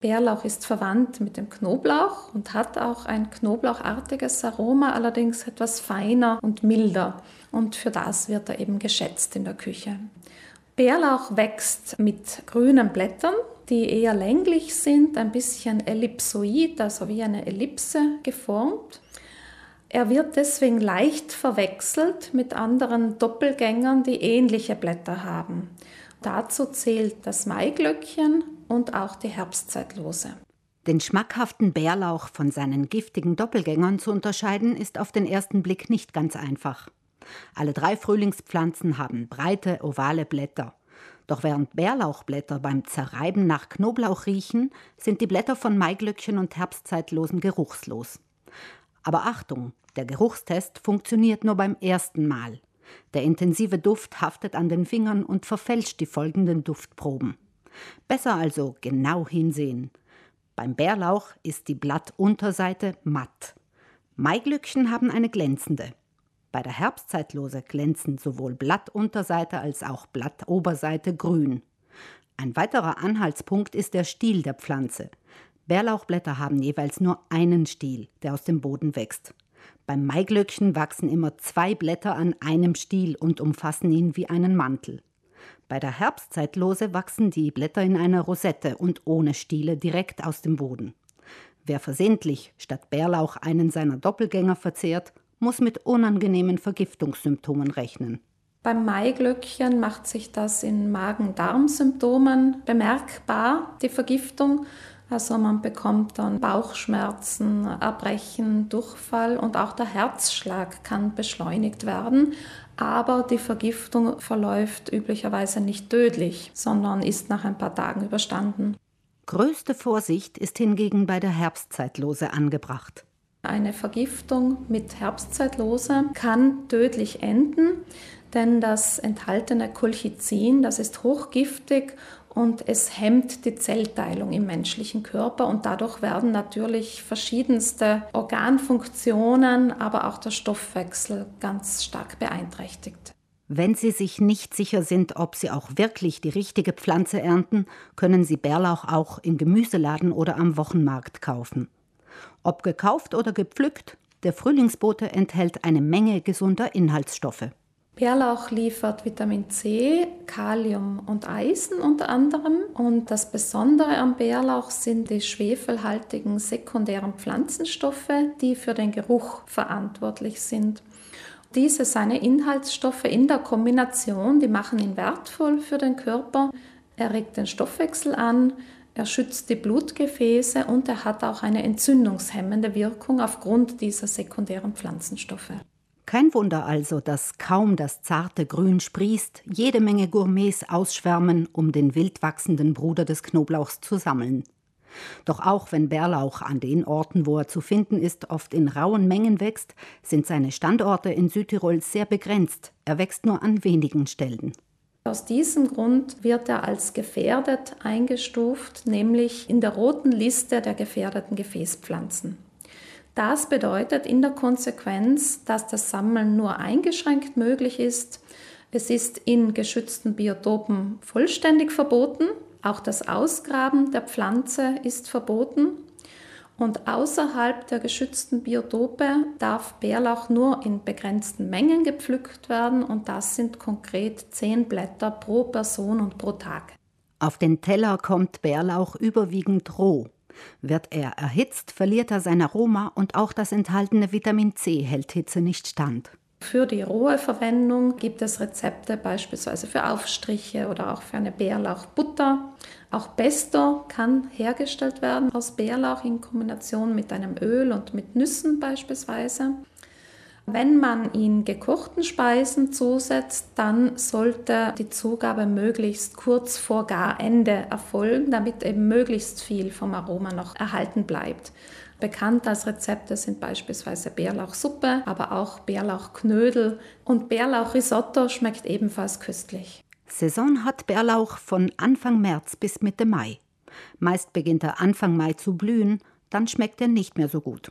Bärlauch ist verwandt mit dem Knoblauch und hat auch ein knoblauchartiges Aroma, allerdings etwas feiner und milder. Und für das wird er eben geschätzt in der Küche. Bärlauch wächst mit grünen Blättern, die eher länglich sind, ein bisschen ellipsoid, also wie eine Ellipse geformt. Er wird deswegen leicht verwechselt mit anderen Doppelgängern, die ähnliche Blätter haben. Dazu zählt das Maiglöckchen und auch die Herbstzeitlose. Den schmackhaften Bärlauch von seinen giftigen Doppelgängern zu unterscheiden, ist auf den ersten Blick nicht ganz einfach. Alle drei Frühlingspflanzen haben breite, ovale Blätter. Doch während Bärlauchblätter beim Zerreiben nach Knoblauch riechen, sind die Blätter von Maiglöckchen und Herbstzeitlosen geruchslos. Aber Achtung, der Geruchstest funktioniert nur beim ersten Mal. Der intensive Duft haftet an den Fingern und verfälscht die folgenden Duftproben. Besser also genau hinsehen. Beim Bärlauch ist die Blattunterseite matt. Maiglöckchen haben eine glänzende. Bei der Herbstzeitlose glänzen sowohl Blattunterseite als auch Blattoberseite grün. Ein weiterer Anhaltspunkt ist der Stiel der Pflanze. Bärlauchblätter haben jeweils nur einen Stiel, der aus dem Boden wächst. Beim Maiglöckchen wachsen immer zwei Blätter an einem Stiel und umfassen ihn wie einen Mantel. Bei der Herbstzeitlose wachsen die Blätter in einer Rosette und ohne Stiele direkt aus dem Boden. Wer versehentlich statt Bärlauch einen seiner Doppelgänger verzehrt, muss mit unangenehmen Vergiftungssymptomen rechnen. Beim Maiglöckchen macht sich das in Magen-Darm-Symptomen bemerkbar, die Vergiftung. Also man bekommt dann Bauchschmerzen, Erbrechen, Durchfall und auch der Herzschlag kann beschleunigt werden. Aber die Vergiftung verläuft üblicherweise nicht tödlich, sondern ist nach ein paar Tagen überstanden. Größte Vorsicht ist hingegen bei der Herbstzeitlose angebracht. Eine Vergiftung mit Herbstzeitlose kann tödlich enden, denn das enthaltene Colchicin, das ist hochgiftig und es hemmt die Zellteilung im menschlichen Körper und dadurch werden natürlich verschiedenste Organfunktionen, aber auch der Stoffwechsel ganz stark beeinträchtigt. Wenn Sie sich nicht sicher sind, ob Sie auch wirklich die richtige Pflanze ernten, können Sie Bärlauch auch im Gemüseladen oder am Wochenmarkt kaufen. Ob gekauft oder gepflückt, der Frühlingsbote enthält eine Menge gesunder Inhaltsstoffe. Bärlauch liefert Vitamin C, Kalium und Eisen unter anderem. Und das Besondere am Bärlauch sind die schwefelhaltigen sekundären Pflanzenstoffe, die für den Geruch verantwortlich sind. Diese seine Inhaltsstoffe in der Kombination, die machen ihn wertvoll für den Körper. Er regt den Stoffwechsel an, er schützt die Blutgefäße und er hat auch eine entzündungshemmende Wirkung aufgrund dieser sekundären Pflanzenstoffe. Kein Wunder also, dass kaum das zarte Grün sprießt, jede Menge Gourmets ausschwärmen, um den wild wachsenden Bruder des Knoblauchs zu sammeln. Doch auch wenn Bärlauch an den Orten, wo er zu finden ist, oft in rauen Mengen wächst, sind seine Standorte in Südtirol sehr begrenzt. Er wächst nur an wenigen Stellen. Aus diesem Grund wird er als gefährdet eingestuft, nämlich in der roten Liste der gefährdeten Gefäßpflanzen. Das bedeutet in der Konsequenz, dass das Sammeln nur eingeschränkt möglich ist. Es ist in geschützten Biotopen vollständig verboten. Auch das Ausgraben der Pflanze ist verboten. Und außerhalb der geschützten Biotope darf Bärlauch nur in begrenzten Mengen gepflückt werden und das sind konkret zehn Blätter pro Person und pro Tag. Auf den Teller kommt Bärlauch überwiegend roh. Wird er erhitzt, verliert er sein Aroma und auch das enthaltene Vitamin C hält Hitze nicht stand. Für die rohe Verwendung gibt es Rezepte beispielsweise für Aufstriche oder auch für eine Bärlauchbutter. Auch Pesto kann hergestellt werden aus Bärlauch in Kombination mit einem Öl und mit Nüssen beispielsweise. Wenn man ihn gekochten Speisen zusetzt, dann sollte die Zugabe möglichst kurz vor Garende erfolgen, damit eben möglichst viel vom Aroma noch erhalten bleibt. Bekannt als Rezepte sind beispielsweise Bärlauchsuppe, aber auch Bärlauchknödel und Bärlauchrisotto schmeckt ebenfalls köstlich. Saison hat Bärlauch von Anfang März bis Mitte Mai. Meist beginnt er Anfang Mai zu blühen, dann schmeckt er nicht mehr so gut.